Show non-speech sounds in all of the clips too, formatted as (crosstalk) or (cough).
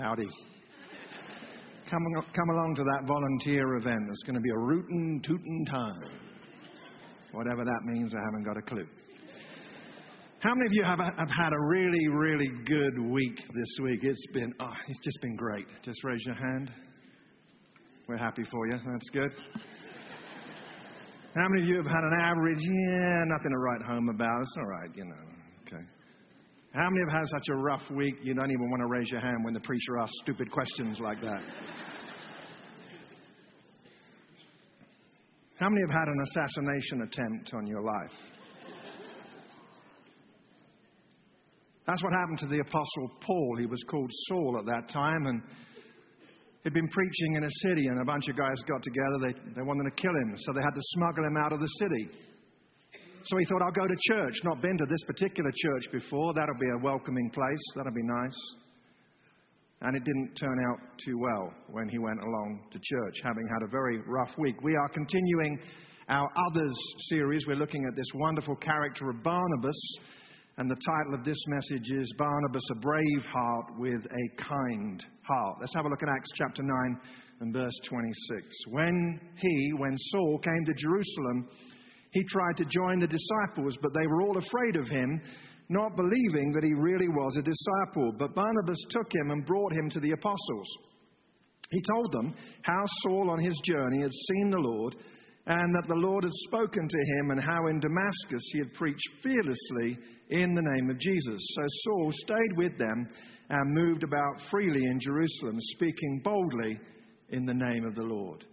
Howdy. Come, come along to that volunteer event. It's going to be a rootin' tootin' time. Whatever that means, I haven't got a clue. How many of you have, have had a really, really good week this week? It's been, oh, it's just been great. Just raise your hand. We're happy for you. That's good. How many of you have had an average, yeah, nothing to write home about? It's all right, you know. How many have had such a rough week you don't even want to raise your hand when the preacher asks stupid questions like that? How many have had an assassination attempt on your life? That's what happened to the Apostle Paul. He was called Saul at that time, and he'd been preaching in a city, and a bunch of guys got together. They, they wanted to kill him, so they had to smuggle him out of the city. So he thought, I'll go to church. Not been to this particular church before. That'll be a welcoming place. That'll be nice. And it didn't turn out too well when he went along to church, having had a very rough week. We are continuing our Others series. We're looking at this wonderful character of Barnabas. And the title of this message is Barnabas, a brave heart with a kind heart. Let's have a look at Acts chapter 9 and verse 26. When he, when Saul came to Jerusalem, he tried to join the disciples, but they were all afraid of him not believing that he really was a disciple. But Barnabas took him and brought him to the apostles. He told them how Saul on his journey had seen the Lord and that the Lord had spoken to him and how in Damascus he had preached fearlessly in the name of Jesus. So Saul stayed with them and moved about freely in Jerusalem, speaking boldly in the name of the Lord.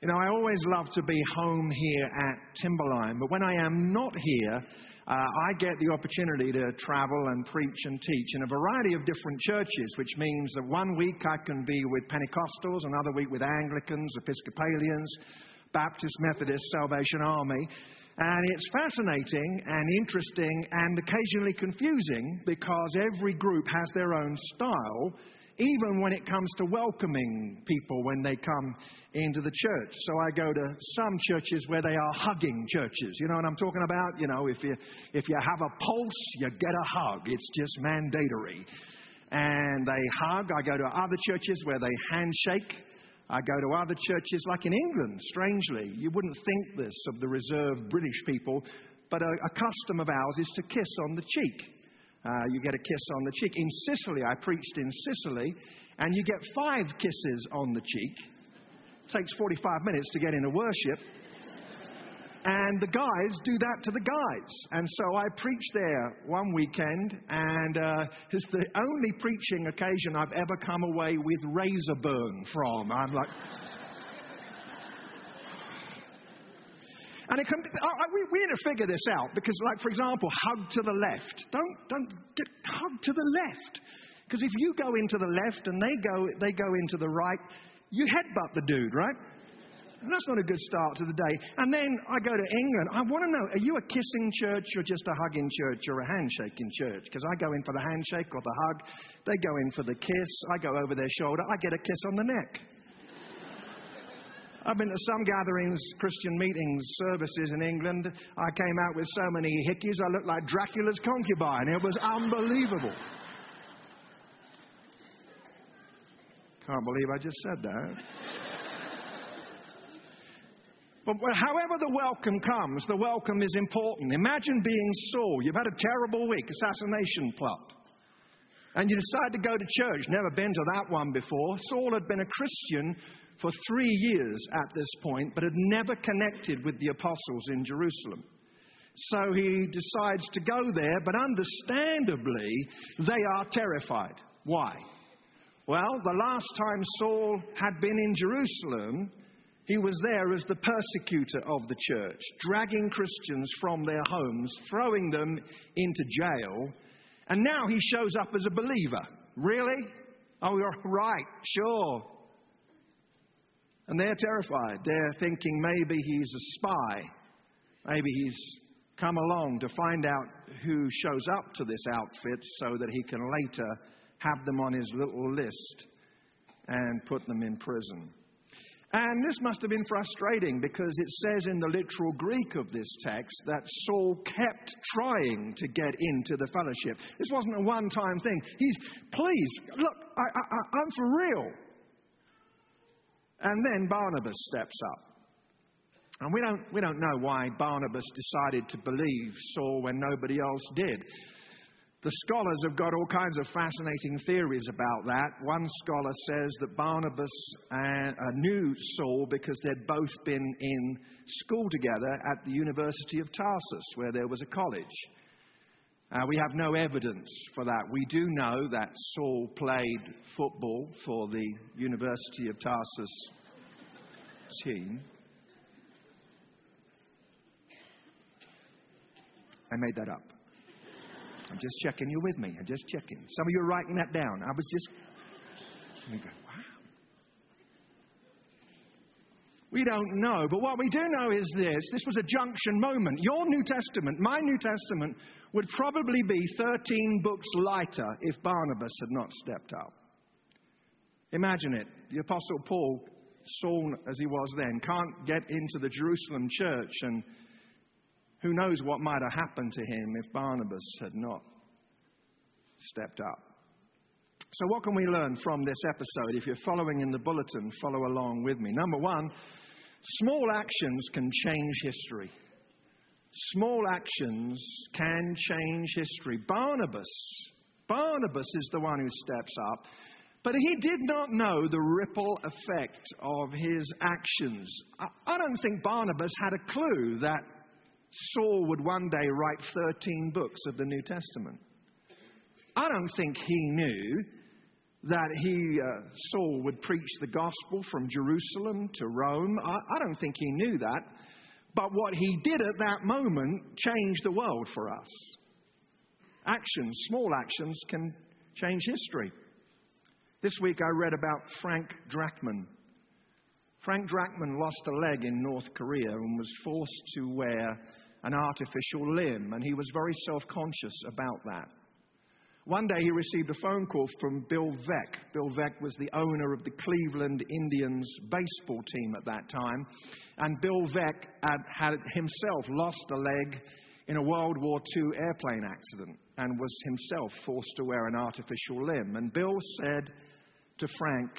You know, I always love to be home here at Timberline, but when I am not here, uh, I get the opportunity to travel and preach and teach in a variety of different churches, which means that one week I can be with Pentecostals, another week with Anglicans, Episcopalians, Baptist, Methodist, Salvation Army. And it's fascinating and interesting and occasionally confusing because every group has their own style even when it comes to welcoming people when they come into the church. So I go to some churches where they are hugging churches. You know what I'm talking about? You know, if you, if you have a pulse, you get a hug. It's just mandatory. And they hug. I go to other churches where they handshake. I go to other churches, like in England, strangely. You wouldn't think this of the reserved British people, but a, a custom of ours is to kiss on the cheek. Uh, you get a kiss on the cheek. In Sicily, I preached in Sicily, and you get five kisses on the cheek. It takes 45 minutes to get into worship. And the guys do that to the guys. And so I preached there one weekend, and uh, it's the only preaching occasion I've ever come away with razor burn from. I'm like. And it can, we, we need to figure this out because, like, for example, hug to the left. Don't, don't get hug to the left. Because if you go into the left and they go, they go into the right, you headbutt the dude, right? And that's not a good start to the day. And then I go to England. I want to know are you a kissing church or just a hugging church or a handshaking church? Because I go in for the handshake or the hug. They go in for the kiss. I go over their shoulder. I get a kiss on the neck. I've been to some gatherings, Christian meetings, services in England. I came out with so many hickeys, I looked like Dracula's concubine. It was unbelievable. Can't believe I just said that. But however the welcome comes, the welcome is important. Imagine being Saul. You've had a terrible week, assassination plot. And you decide to go to church. Never been to that one before. Saul had been a Christian for three years at this point, but had never connected with the apostles in Jerusalem. So he decides to go there, but understandably, they are terrified. Why? Well, the last time Saul had been in Jerusalem, he was there as the persecutor of the church, dragging Christians from their homes, throwing them into jail, and now he shows up as a believer. Really? Oh, you're right, sure. And they're terrified. They're thinking maybe he's a spy. Maybe he's come along to find out who shows up to this outfit so that he can later have them on his little list and put them in prison. And this must have been frustrating because it says in the literal Greek of this text that Saul kept trying to get into the fellowship. This wasn't a one time thing. He's, please, look, I, I, I'm for real. And then Barnabas steps up. And we don't, we don't know why Barnabas decided to believe Saul when nobody else did. The scholars have got all kinds of fascinating theories about that. One scholar says that Barnabas uh, knew Saul because they'd both been in school together at the University of Tarsus, where there was a college. Uh, we have no evidence for that. We do know that Saul played football for the University of Tarsus team. I made that up. I'm just checking you're with me. I'm just checking. Some of you are writing that down. I was just. We go, wow. We don't know. But what we do know is this this was a junction moment. Your New Testament, my New Testament, would probably be 13 books lighter if Barnabas had not stepped up. Imagine it. The Apostle Paul, Saul as he was then, can't get into the Jerusalem church and who knows what might have happened to him if Barnabas had not stepped up? So, what can we learn from this episode? If you're following in the bulletin, follow along with me. Number one, small actions can change history. Small actions can change history. Barnabas, Barnabas is the one who steps up, but he did not know the ripple effect of his actions. I don't think Barnabas had a clue that Saul would one day write 13 books of the New Testament. I don't think he knew that he, uh, Saul, would preach the gospel from Jerusalem to Rome. I, I don't think he knew that. But what he did at that moment changed the world for us. Actions, small actions, can change history. This week I read about Frank Drachman. Frank Drachman lost a leg in North Korea and was forced to wear an artificial limb, and he was very self conscious about that. One day he received a phone call from Bill Veeck. Bill Veeck was the owner of the Cleveland Indians baseball team at that time. And Bill Veeck had, had himself lost a leg in a World War II airplane accident and was himself forced to wear an artificial limb. And Bill said to Frank,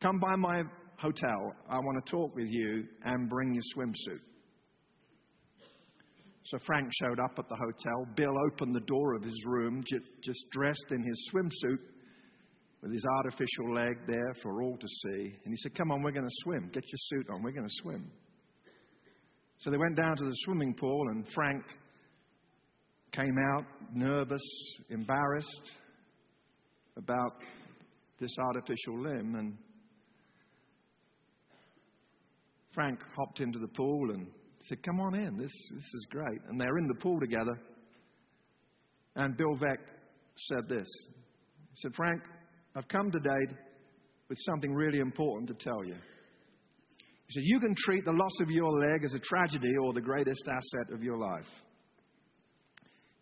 Come by my hotel. I want to talk with you and bring your swimsuit. So Frank showed up at the hotel. Bill opened the door of his room, just dressed in his swimsuit with his artificial leg there for all to see. And he said, Come on, we're going to swim. Get your suit on. We're going to swim. So they went down to the swimming pool, and Frank came out nervous, embarrassed about this artificial limb. And Frank hopped into the pool and said, Come on in. This, this is great. And they're in the pool together. And Bill Veeck said this He said, Frank, I've come today with something really important to tell you. He said, You can treat the loss of your leg as a tragedy or the greatest asset of your life.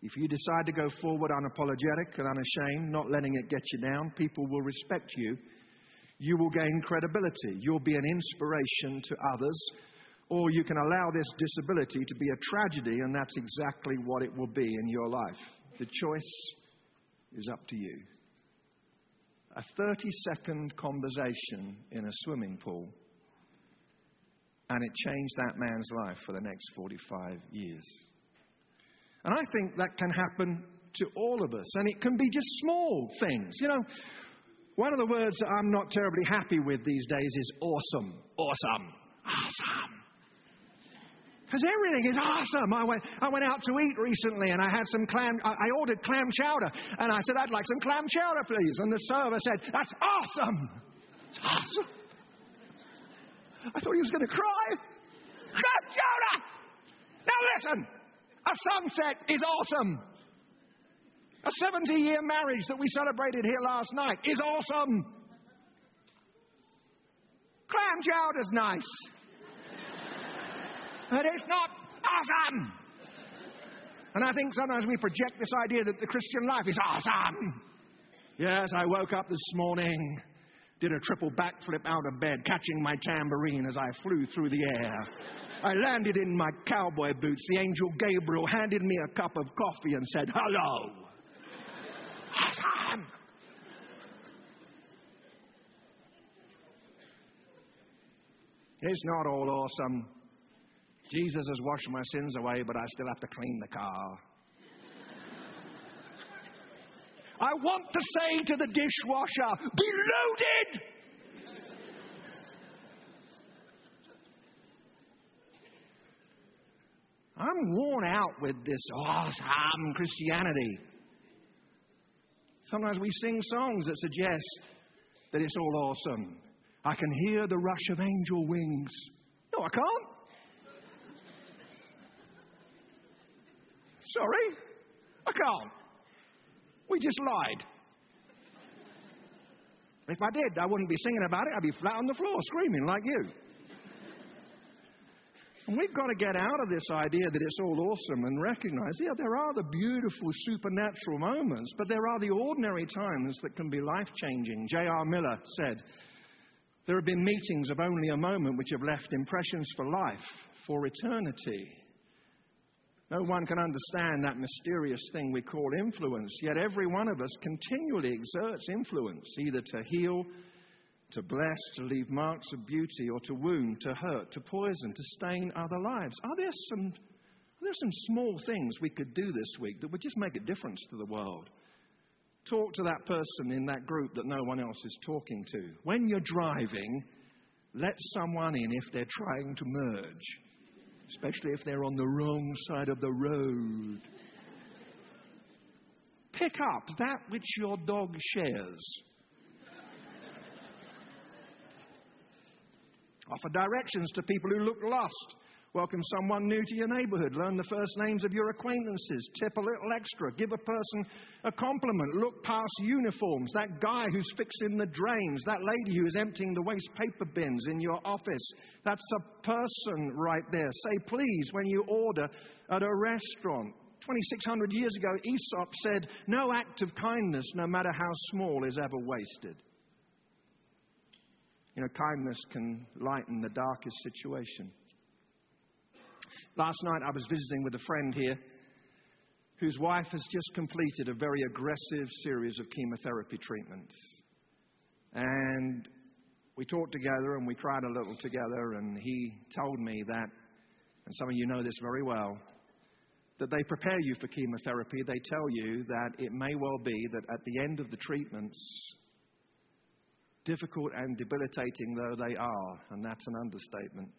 If you decide to go forward unapologetic and unashamed, not letting it get you down, people will respect you. You will gain credibility. You'll be an inspiration to others or you can allow this disability to be a tragedy, and that's exactly what it will be in your life. The choice is up to you. A 30 second conversation in a swimming pool, and it changed that man's life for the next 45 years. And I think that can happen to all of us, and it can be just small things. You know, one of the words that I'm not terribly happy with these days is awesome. Awesome. Awesome. Because everything is awesome. I went, I went out to eat recently and I had some clam, I, ordered clam chowder. And I said, I'd like some clam chowder, please. And the server said, That's awesome. It's awesome. I thought he was going to cry. Clam chowder! Now listen, a sunset is awesome. A 70 year marriage that we celebrated here last night is awesome. Clam chowder's nice but it's not awesome. And I think sometimes we project this idea that the Christian life is awesome. Yes, I woke up this morning did a triple backflip out of bed, catching my tambourine as I flew through the air. I landed in my cowboy boots. The angel Gabriel handed me a cup of coffee and said, Hello. Awesome. It's not all awesome. Jesus has washed my sins away, but I still have to clean the car. I want to say to the dishwasher, be loaded! I'm worn out with this awesome Christianity. Sometimes we sing songs that suggest that it's all awesome. I can hear the rush of angel wings. No, I can't. Sorry, I can't. We just lied. If I did, I wouldn't be singing about it. I'd be flat on the floor screaming like you. And we've got to get out of this idea that it's all awesome and recognize, yeah, there are the beautiful supernatural moments, but there are the ordinary times that can be life changing. J.R. Miller said, There have been meetings of only a moment which have left impressions for life, for eternity. No one can understand that mysterious thing we call influence, yet every one of us continually exerts influence, either to heal, to bless, to leave marks of beauty, or to wound, to hurt, to poison, to stain other lives. Are there some, are there some small things we could do this week that would just make a difference to the world? Talk to that person in that group that no one else is talking to. When you're driving, let someone in if they're trying to merge especially if they're on the wrong side of the road. Pick up that which your dog shares. Offer directions to people who look lost. Welcome someone new to your neighborhood. Learn the first names of your acquaintances. Tip a little extra. Give a person a compliment. Look past uniforms. That guy who's fixing the drains. That lady who is emptying the waste paper bins in your office. That's a person right there. Say please when you order at a restaurant. 2,600 years ago, Aesop said, No act of kindness, no matter how small, is ever wasted. You know, kindness can lighten the darkest situation. Last night I was visiting with a friend here whose wife has just completed a very aggressive series of chemotherapy treatments. And we talked together and we cried a little together, and he told me that, and some of you know this very well, that they prepare you for chemotherapy. They tell you that it may well be that at the end of the treatments, difficult and debilitating though they are, and that's an understatement,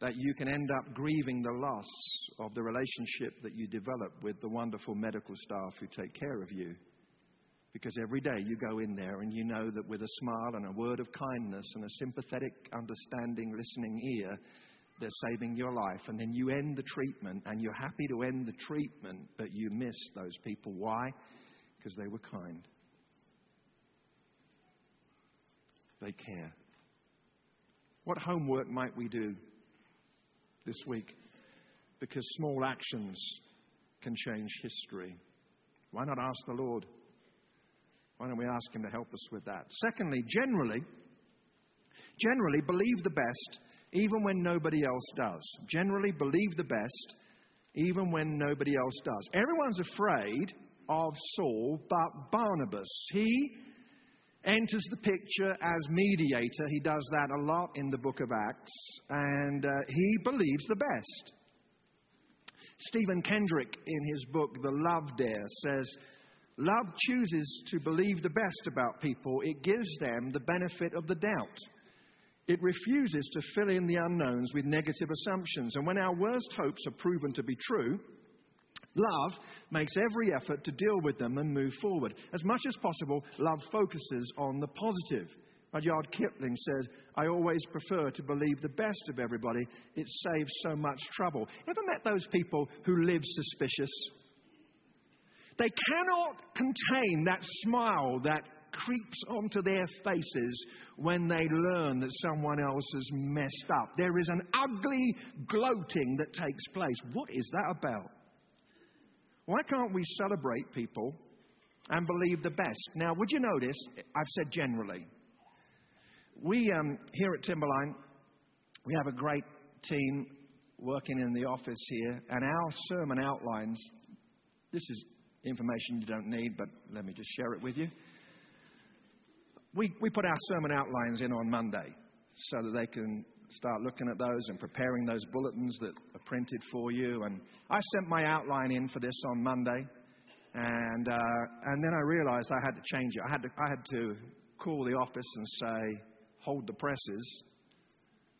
that you can end up grieving the loss of the relationship that you develop with the wonderful medical staff who take care of you. Because every day you go in there and you know that with a smile and a word of kindness and a sympathetic, understanding, listening ear, they're saving your life. And then you end the treatment and you're happy to end the treatment, but you miss those people. Why? Because they were kind. They care. What homework might we do this week because small actions can change history. Why not ask the Lord? Why don't we ask Him to help us with that? Secondly, generally, generally believe the best even when nobody else does. Generally believe the best even when nobody else does. Everyone's afraid of Saul but Barnabas. He enters the picture as mediator. He does that a lot in the book of Acts, and uh, he believes the best. Stephen Kendrick, in his book, The Love Dare, says, Love chooses to believe the best about people, it gives them the benefit of the doubt. It refuses to fill in the unknowns with negative assumptions. And when our worst hopes are proven to be true, Love makes every effort to deal with them and move forward. As much as possible, love focuses on the positive. Rudyard Kipling said, I always prefer to believe the best of everybody. It saves so much trouble. Ever met those people who live suspicious? They cannot contain that smile that creeps onto their faces when they learn that someone else has messed up. There is an ugly gloating that takes place. What is that about? Why can't we celebrate people and believe the best? Now, would you notice, I've said generally. We, um, here at Timberline, we have a great team working in the office here, and our sermon outlines this is information you don't need, but let me just share it with you. We, we put our sermon outlines in on Monday so that they can start looking at those and preparing those bulletins that are printed for you. And I sent my outline in for this on Monday, and, uh, and then I realized I had to change it. I had to, I had to call the office and say, hold the presses,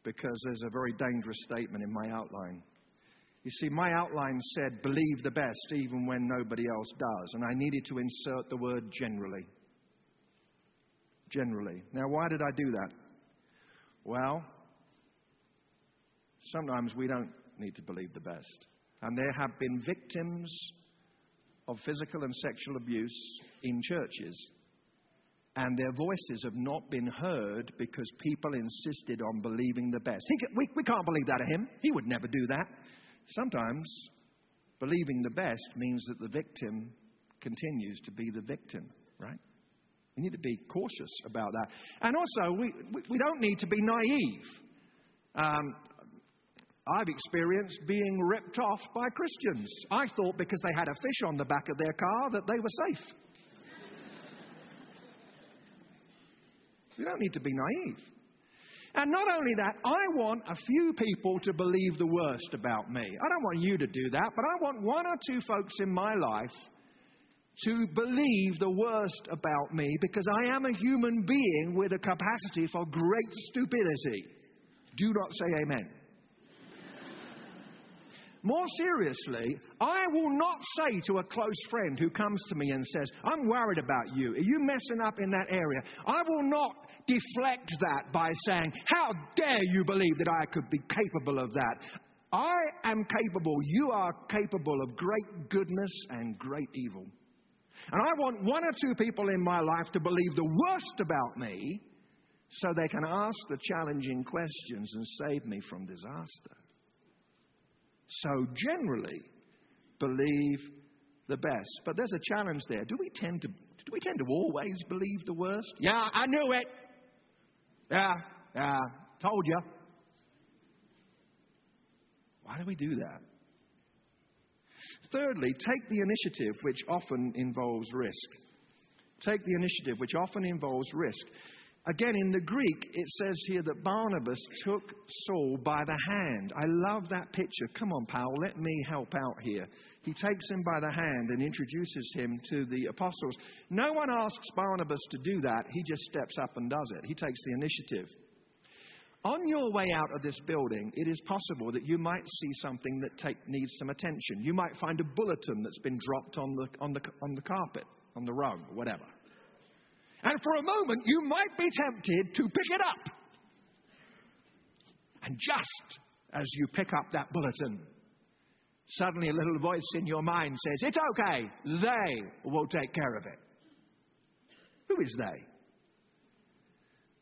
because there's a very dangerous statement in my outline. You see, my outline said, believe the best even when nobody else does. And I needed to insert the word generally. Generally. Now, why did I do that? Well, sometimes we don't need to believe the best. And there have been victims of physical and sexual abuse in churches. And their voices have not been heard because people insisted on believing the best. He, we, we can't believe that of him. He would never do that. Sometimes believing the best means that the victim continues to be the victim, right? We need to be cautious about that. And also, we, we don't need to be naive. Um, I've experienced being ripped off by Christians. I thought because they had a fish on the back of their car that they were safe. we don't need to be naive. And not only that, I want a few people to believe the worst about me. I don't want you to do that, but I want one or two folks in my life to believe the worst about me because I am a human being with a capacity for great stupidity. Do not say amen. More seriously, I will not say to a close friend who comes to me and says, I'm worried about you. Are you messing up in that area? I will not deflect that by saying, How dare you believe that I could be capable of that? I am capable, you are capable of great goodness and great evil. And I want one or two people in my life to believe the worst about me so they can ask the challenging questions and save me from disaster. So, generally, believe the best. But there's a challenge there. Do we tend to, do we tend to always believe the worst? Yeah, I knew it. Yeah, yeah, told you. Why do we do that? Thirdly, take the initiative, which often involves risk. Take the initiative, which often involves risk. Again, in the Greek, it says here that Barnabas took Saul by the hand. I love that picture. Come on, Powell, let me help out here. He takes him by the hand and introduces him to the apostles. No one asks Barnabas to do that, he just steps up and does it. He takes the initiative. On your way out of this building, it is possible that you might see something that take, needs some attention. You might find a bulletin that's been dropped on the, on, the, on the carpet, on the rug, whatever. And for a moment, you might be tempted to pick it up. And just as you pick up that bulletin, suddenly a little voice in your mind says, It's okay, they will take care of it. Who is they?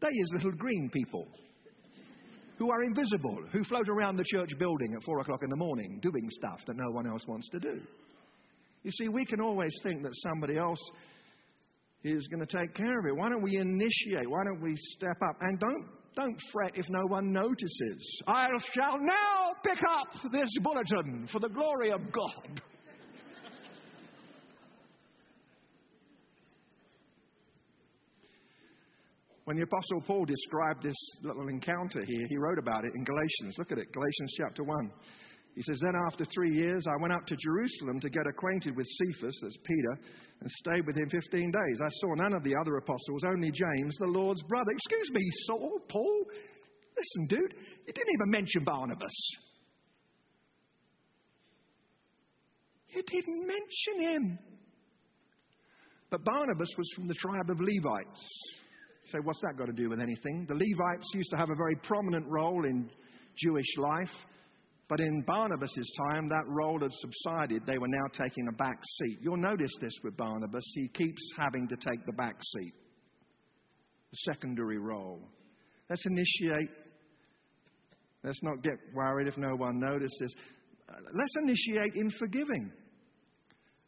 They is little green people who are invisible, who float around the church building at four o'clock in the morning doing stuff that no one else wants to do. You see, we can always think that somebody else is going to take care of it. Why don't we initiate? Why don't we step up? And don't, don't fret if no one notices. I shall now pick up this bulletin for the glory of God. When the Apostle Paul described this little encounter here, he wrote about it in Galatians. Look at it, Galatians chapter 1. He says, Then after three years, I went up to Jerusalem to get acquainted with Cephas, that's Peter, and stayed with him 15 days. I saw none of the other apostles, only James, the Lord's brother. Excuse me, Saul, Paul? Listen, dude, you didn't even mention Barnabas. You didn't mention him. But Barnabas was from the tribe of Levites. So, what's that got to do with anything? The Levites used to have a very prominent role in Jewish life. But in Barnabas' time, that role had subsided. They were now taking a back seat. You'll notice this with Barnabas. He keeps having to take the back seat, the secondary role. Let's initiate. Let's not get worried if no one notices. Uh, let's initiate in forgiving.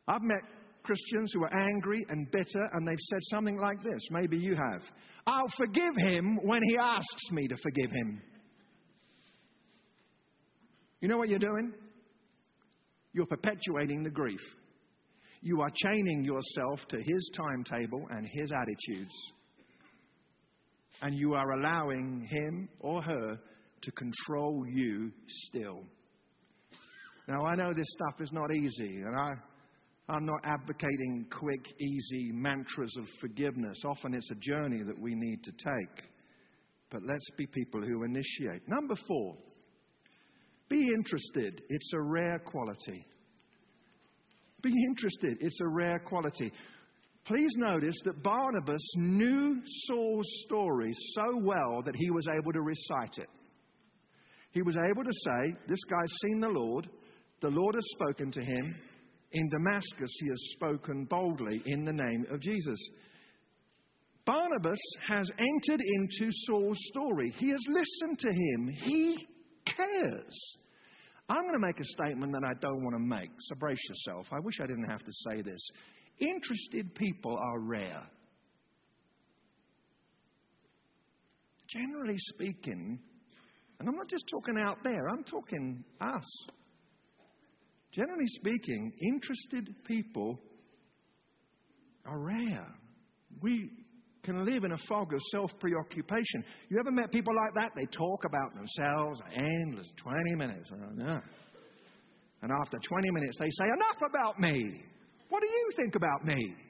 I've met Christians who are angry and bitter, and they've said something like this. Maybe you have. I'll forgive him when he asks me to forgive him. You know what you're doing? You're perpetuating the grief. You are chaining yourself to his timetable and his attitudes. And you are allowing him or her to control you still. Now, I know this stuff is not easy, and I, I'm not advocating quick, easy mantras of forgiveness. Often it's a journey that we need to take. But let's be people who initiate. Number four, be interested. It's a rare quality. Be interested. It's a rare quality. Please notice that Barnabas knew Saul's story so well that he was able to recite it. He was able to say, This guy's seen the Lord. The Lord has spoken to him. In Damascus, he has spoken boldly in the name of Jesus. Barnabas has entered into Saul's story. He has listened to him. He cares. I'm going to make a statement that I don't want to make, so brace yourself. I wish I didn't have to say this. Interested people are rare. Generally speaking, and I'm not just talking out there, I'm talking us. Generally speaking, interested people are rare. We can live in a fog of self preoccupation. You ever met people like that? They talk about themselves endless 20 minutes. Oh, and after 20 minutes, they say, Enough about me. What do you think about me? (laughs)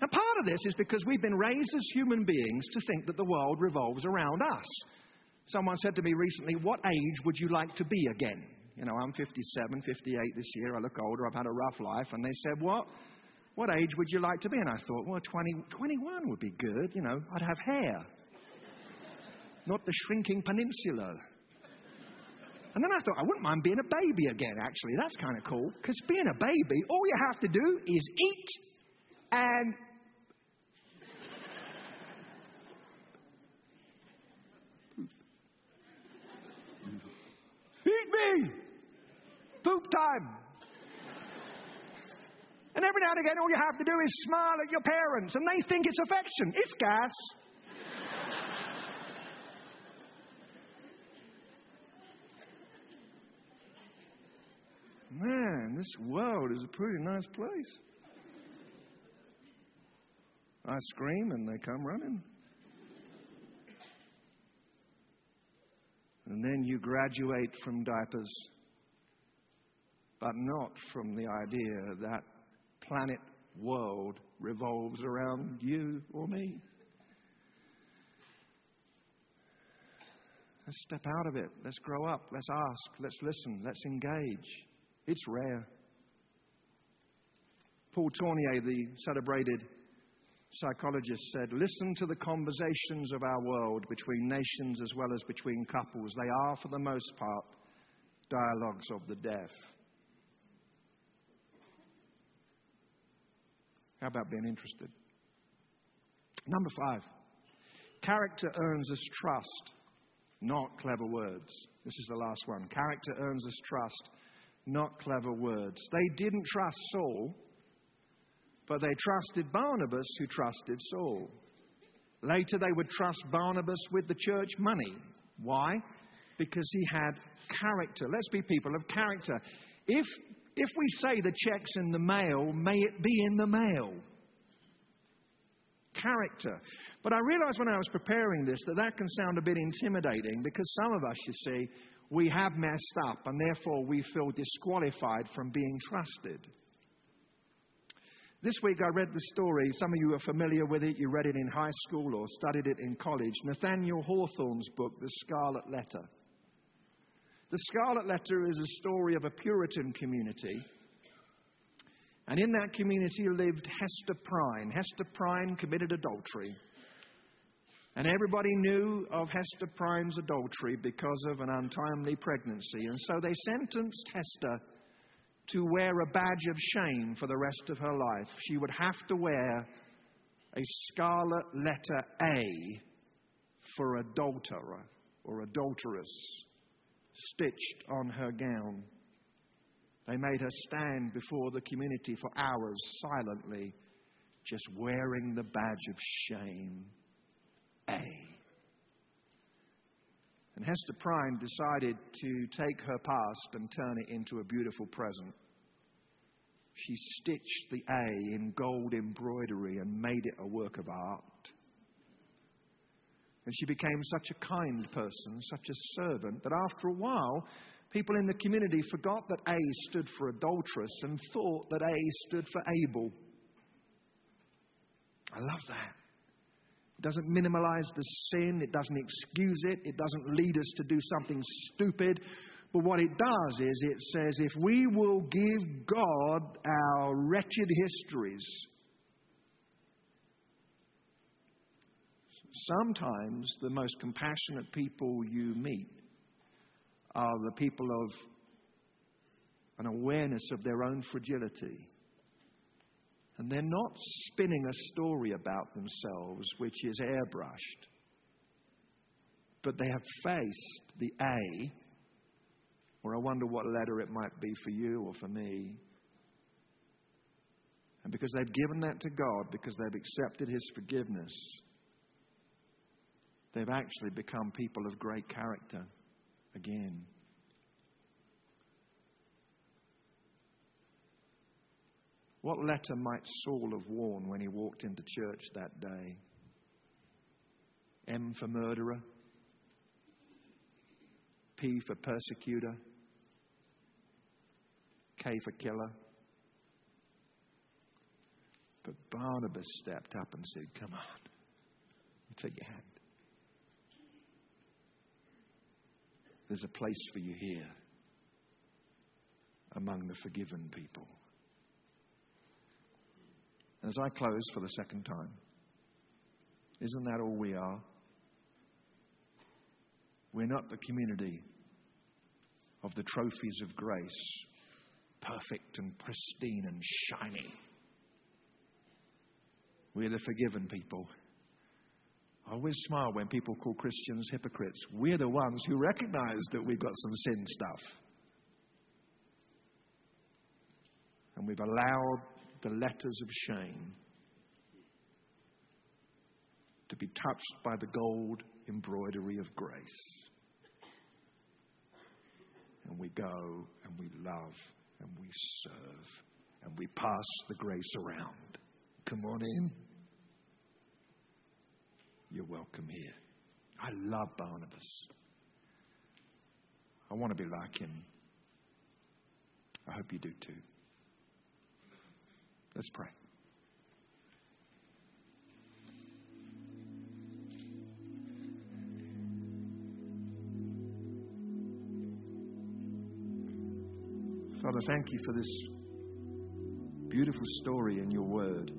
Now, part of this is because we've been raised as human beings to think that the world revolves around us. Someone said to me recently, What age would you like to be again? You know, I'm 57, 58 this year. I look older. I've had a rough life. And they said, What? What age would you like to be? And I thought, Well, 20, 21 would be good. You know, I'd have hair, not the shrinking peninsula. And then I thought, I wouldn't mind being a baby again, actually. That's kind of cool. Because being a baby, all you have to do is eat and (laughs) Feed me! Poop time! And every now and again, all you have to do is smile at your parents, and they think it's affection. It's gas. Man, this world is a pretty nice place. I scream and they come running. And then you graduate from diapers, but not from the idea that planet world revolves around you or me. Let's step out of it. Let's grow up. Let's ask. Let's listen. Let's engage. It's rare. Paul Tournier, the celebrated psychologist, said listen to the conversations of our world between nations as well as between couples. They are, for the most part, dialogues of the deaf. How about being interested? Number five, character earns us trust, not clever words. This is the last one. Character earns us trust, not clever words. They didn't trust Saul but they trusted Barnabas, who trusted Saul. Later, they would trust Barnabas with the church money. Why? Because he had character. Let's be people of character. If, if we say the check's in the mail, may it be in the mail. Character. But I realized when I was preparing this that that can sound a bit intimidating because some of us, you see, we have messed up and therefore we feel disqualified from being trusted. This week I read the story. Some of you are familiar with it. You read it in high school or studied it in college. Nathaniel Hawthorne's book, The Scarlet Letter. The Scarlet Letter is a story of a Puritan community. And in that community lived Hester Prynne. Hester Prynne committed adultery. And everybody knew of Hester Prynne's adultery because of an untimely pregnancy. And so they sentenced Hester to wear a badge of shame for the rest of her life. She would have to wear a scarlet letter A for adulterer or adulteress stitched on her gown. They made her stand before the community for hours silently, just wearing the badge of shame. A. And Hester Prynne decided to take her past and turn it into a beautiful present. She stitched the A in gold embroidery and made it a work of art. And she became such a kind person, such a servant, that after a while, people in the community forgot that A stood for adulteress and thought that A stood for Able. I love that. It doesn't minimize the sin, it doesn't excuse it, it doesn't lead us to do something stupid. But what it does is it says if we will give God our wretched histories, sometimes the most compassionate people you meet are the people of an awareness of their own fragility. And they're not spinning a story about themselves which is airbrushed, but they have faced the A, or I wonder what letter it might be for you or for me. And because they've given that to God, because they've accepted His forgiveness, they've actually become people of great character again. What letter might Saul have worn when he walked into church that day? M for murderer, P for persecutor, K for killer. But Barnabas stepped up and said, Come on, take your hand. There's a place for you here among the forgiven people. As I close for the second time, isn't that all we are? We're not the community of the trophies of grace, perfect and pristine and shiny. We're the forgiven people. I always smile when people call Christians hypocrites. We're the ones who recognize that we've got some sin stuff. And we've allowed the letters of shame to be touched by the gold embroidery of grace. And we go and we love and we serve and we pass the grace around. Come on in. You're welcome here. I love Barnabas. I want to be like him. I hope you do too. Let's pray. Father, thank you for this beautiful story in your word.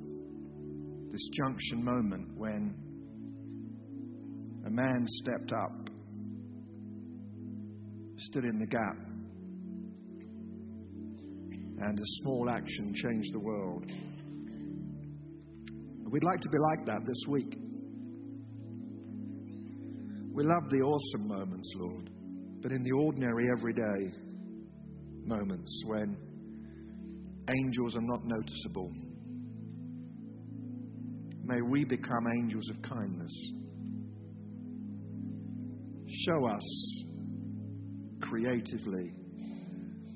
This junction moment when a man stepped up, stood in the gap, and a small action changed the world. We'd like to be like that this week. We love the awesome moments, Lord, but in the ordinary, everyday moments when angels are not noticeable, may we become angels of kindness. Show us creatively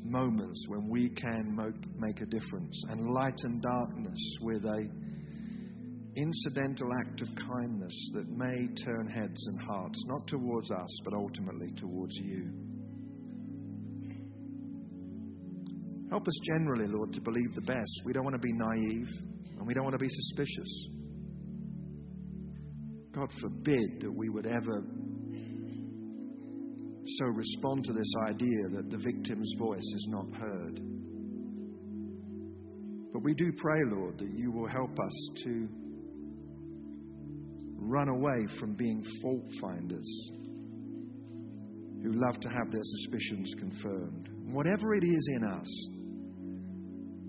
moments when we can make a difference and lighten darkness with a incidental act of kindness that may turn heads and hearts not towards us but ultimately towards you. Help us generally, Lord, to believe the best. We don't want to be naive and we don't want to be suspicious. God forbid that we would ever so respond to this idea that the victim's voice is not heard. But we do pray, Lord, that you will help us to run away from being fault finders who love to have their suspicions confirmed. Whatever it is in us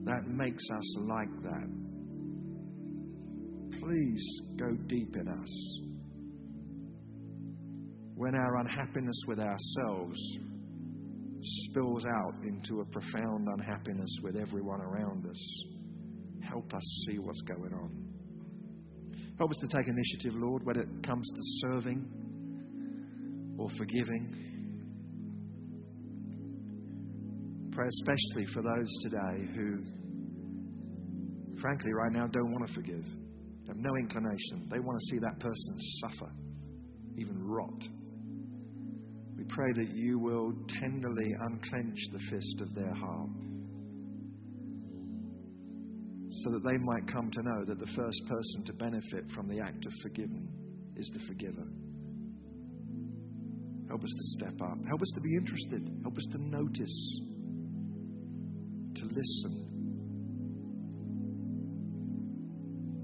that makes us like that, please go deep in us when our unhappiness with ourselves spills out into a profound unhappiness with everyone around us. Help us see what's going on. Help us to take initiative, Lord, whether it comes to serving or forgiving. Pray especially for those today who, frankly, right now don't want to forgive, have no inclination. They want to see that person suffer, even rot. We pray that you will tenderly unclench the fist of their heart so that they might come to know that the first person to benefit from the act of forgiving is the forgiver. Help us to step up. Help us to be interested. Help us to notice, to listen,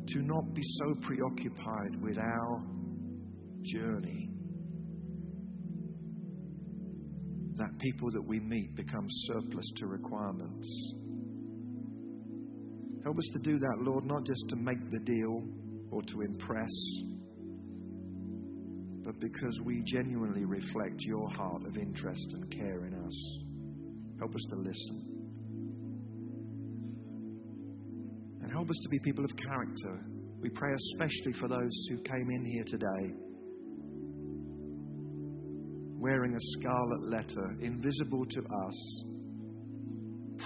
to not be so preoccupied with our journey that people that we meet become surplus to requirements. Help us to do that, Lord, not just to make the deal or to impress, but because we genuinely reflect your heart of interest and care in us. Help us to listen. And help us to be people of character. We pray especially for those who came in here today wearing a scarlet letter, invisible to us,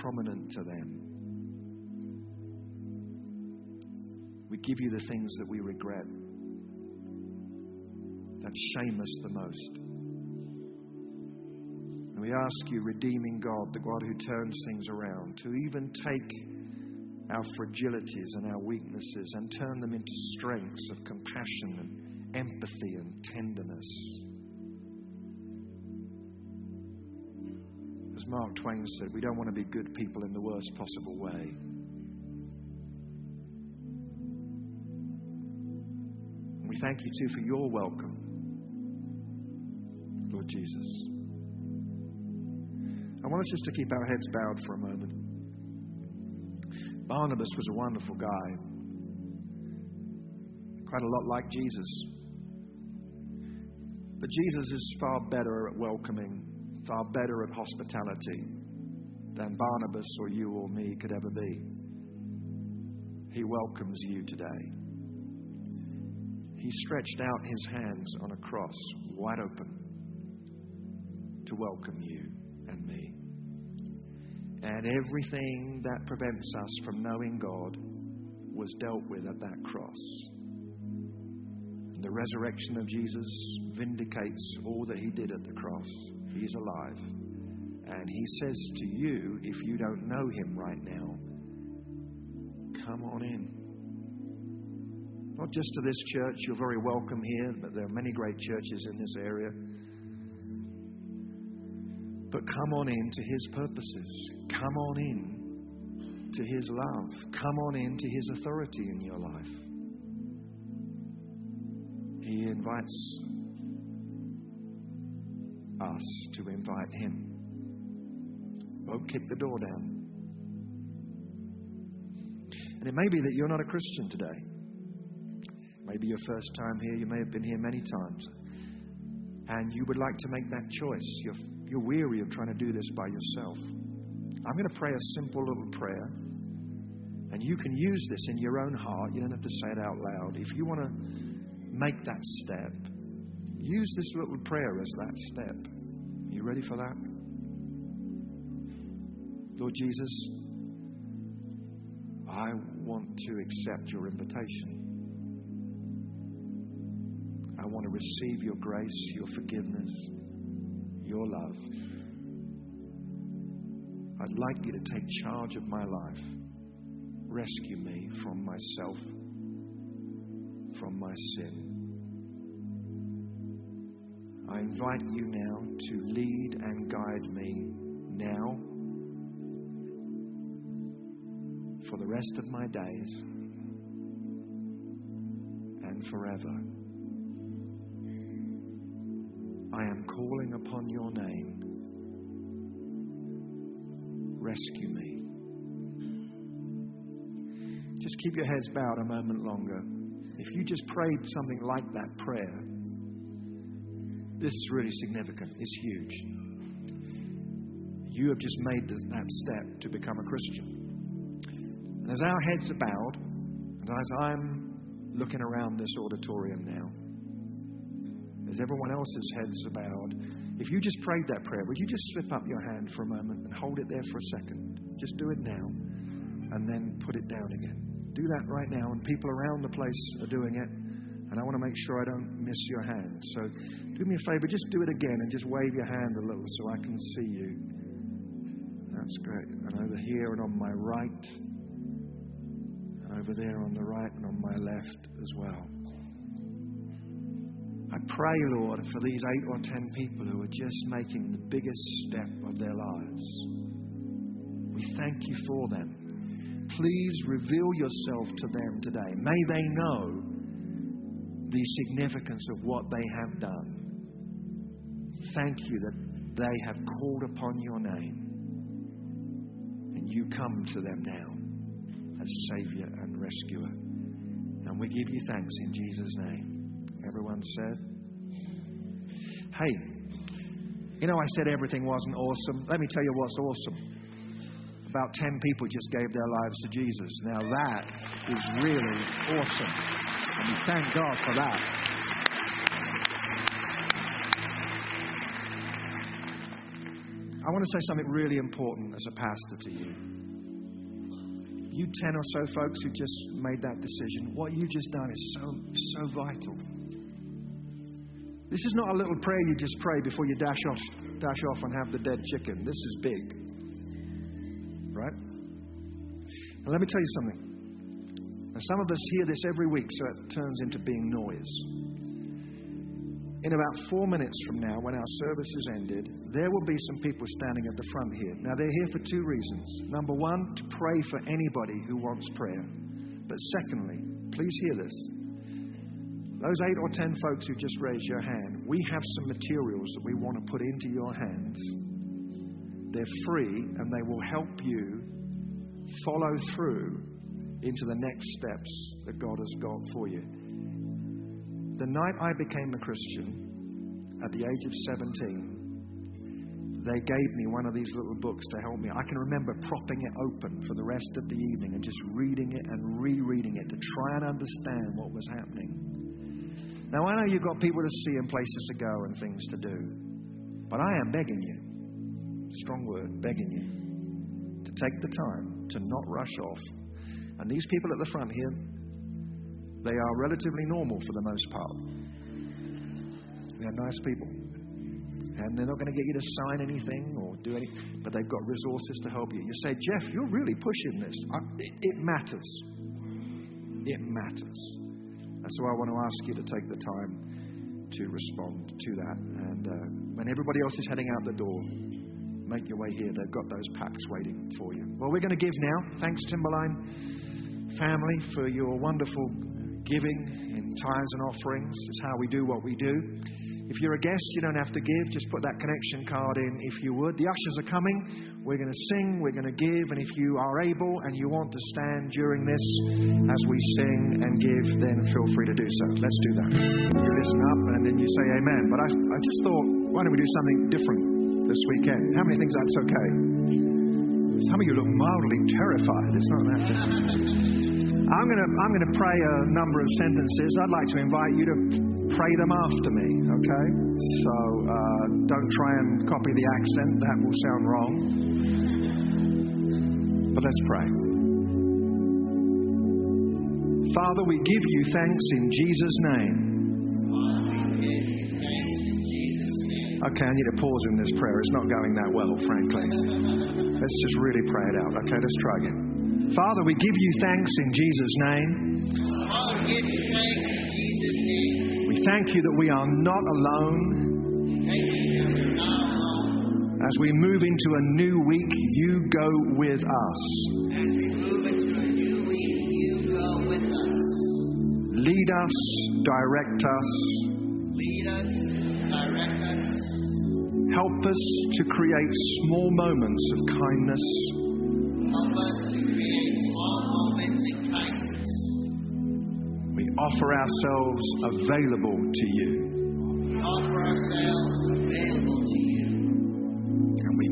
prominent to them. We give you the things that we regret, that shame us the most. And we ask you, redeeming God, the God who turns things around, to even take our fragilities and our weaknesses and turn them into strengths of compassion and empathy and tenderness. Mark Twain said, we don't want to be good people in the worst possible way. We thank you too for your welcome, Lord Jesus. I want us just to keep our heads bowed for a moment. Barnabas was a wonderful guy, quite a lot like Jesus. But Jesus is far better at welcoming, far better at hospitality than Barnabas or you or me could ever be. He welcomes you today. He stretched out his hands on a cross, wide open, to welcome you and me. And everything that prevents us from knowing God was dealt with at that cross. The resurrection of Jesus vindicates all that he did at the cross. He is alive. And he says to you, if you don't know him right now, come on in. Not just to this church, you're very welcome here, but there are many great churches in this area. But come on in to His purposes. Come on in to His love. Come on in to His authority in your life. Invites us to invite Him. Won't kick the door down. And it may be that you're not a Christian today. Maybe your first time here, you may have been here many times. And you would like to make that choice. You're, you're weary of trying to do this by yourself. I'm going to pray a simple little prayer. And you can use this in your own heart. You don't have to say it out loud. If you want to make that step, use this little prayer as that step. Are you ready for that? Lord Jesus, I want to accept your invitation. I want to receive your grace, your forgiveness, your love. I'd like you to take charge of my life. Rescue me from myself, from my sin. I invite you now to lead and guide me now for the rest of my days and forever. I am calling upon your name. Rescue me. Just keep your heads bowed a moment longer. If you just prayed something like that prayer, this is really significant. It's huge. you have just made that step to become a Christian. And as our heads are bowed, and as I'm looking around this auditorium now, as everyone else's heads are bowed, if you just prayed that prayer, would you just slip up your hand for a moment and hold it there for a second? Just do it now and then put it down again. Do that right now, and people around the place are doing it. And I want to make sure I don't miss your hand. So do me a favor, just do it again and just wave your hand a little so I can see you. That's great. And over here and on my right, and over there on the right and on my left as well. I pray, Lord, for these eight or ten people who are just making the biggest step of their lives. We thank you for them. Please reveal yourself to them today. May they know the significance of what they have done. Thank you that they have called upon your name and you come to them now as Savior and Rescuer. And we give you thanks in Jesus' name. Everyone said, Hey, you know, I said everything wasn't awesome. Let me tell you what's awesome. About 10 people just gave their lives to Jesus. Now, that is really awesome. And we thank God for that. I want to say something really important as a pastor to you. You 10 or so folks who just made that decision, what you just done is so, so vital. This is not a little prayer you just pray before you dash off, dash off and have the dead chicken. This is big. And let me tell you something. Some of us hear this every week, so it turns into being noise. In about four minutes from now, when our service is ended, there will be some people standing at the front here. Now, they're here for two reasons. Number one, to pray for anybody who wants prayer. But secondly, please hear this those eight or ten folks who just raised your hand, we have some materials that we want to put into your hands. They're free and they will help you follow through into the next steps that God has got for you. The night I became a Christian, at the age of 17, they gave me one of these little books to help me. I can remember propping it open for the rest of the evening and just reading it and rereading it to try and understand what was happening. Now, I know you've got people to see and places to go and things to do, but I am begging you, strong word, begging you, to take the time to not rush off. And these people at the front here, they are relatively normal for the most part. They're nice people. And they're not going to get you to sign anything or do anything, but they've got resources to help you. You say, Jeff, you're really pushing this. It, it matters. It matters. And so I want to ask you to take the time to respond to that. And uh, when everybody else is heading out the door, make your way here. They've got those packs waiting for you. Well, we're going to give now. Thanks, Timberline family, for your wonderful giving in tithes and offerings. It's how we do what we do. If you're a guest, you don't have to give. Just put that connection card in if you would. The ushers are coming. We're going to sing, we're going to give, and if you are able and you want to stand during this as we sing and give, then feel free to do so. Let's do that. You listen up and then you say amen. But I, I just thought, why don't we do something different this weekend? How many think that's okay? Some of you look mildly terrified. It's not that I'm going to I'm going to pray a number of sentences. I'd like to invite you to pray them after me, okay? So uh, don't try and copy the accent, that will sound wrong. But let's pray. Father, we give you thanks in Jesus' name. Okay, I need a pause in this prayer. It's not going that well, frankly. Let's just really pray it out. Okay, let's try again. Father, we give you thanks in Jesus' name. Father, we give you thanks in Jesus' name. We thank you that we are not alone. As we move into a new week, you go with us. As we move into a new week, you go with us. Lead us, direct us. Help us to create small moments of kindness. Help us to create small moments of kindness. We offer ourselves available to you. We offer ourselves available to you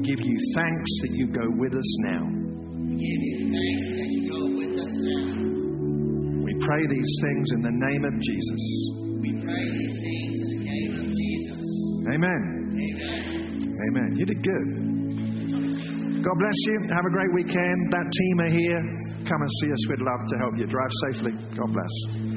give you thanks that you go with us now. We give you thanks that you go with us now. We pray these things in the name of Jesus. We pray these things in the name of Jesus. Amen. Amen. You did good. God bless you. Have a great weekend. That team are here. Come and see us. We'd love to help you. Drive safely. God bless.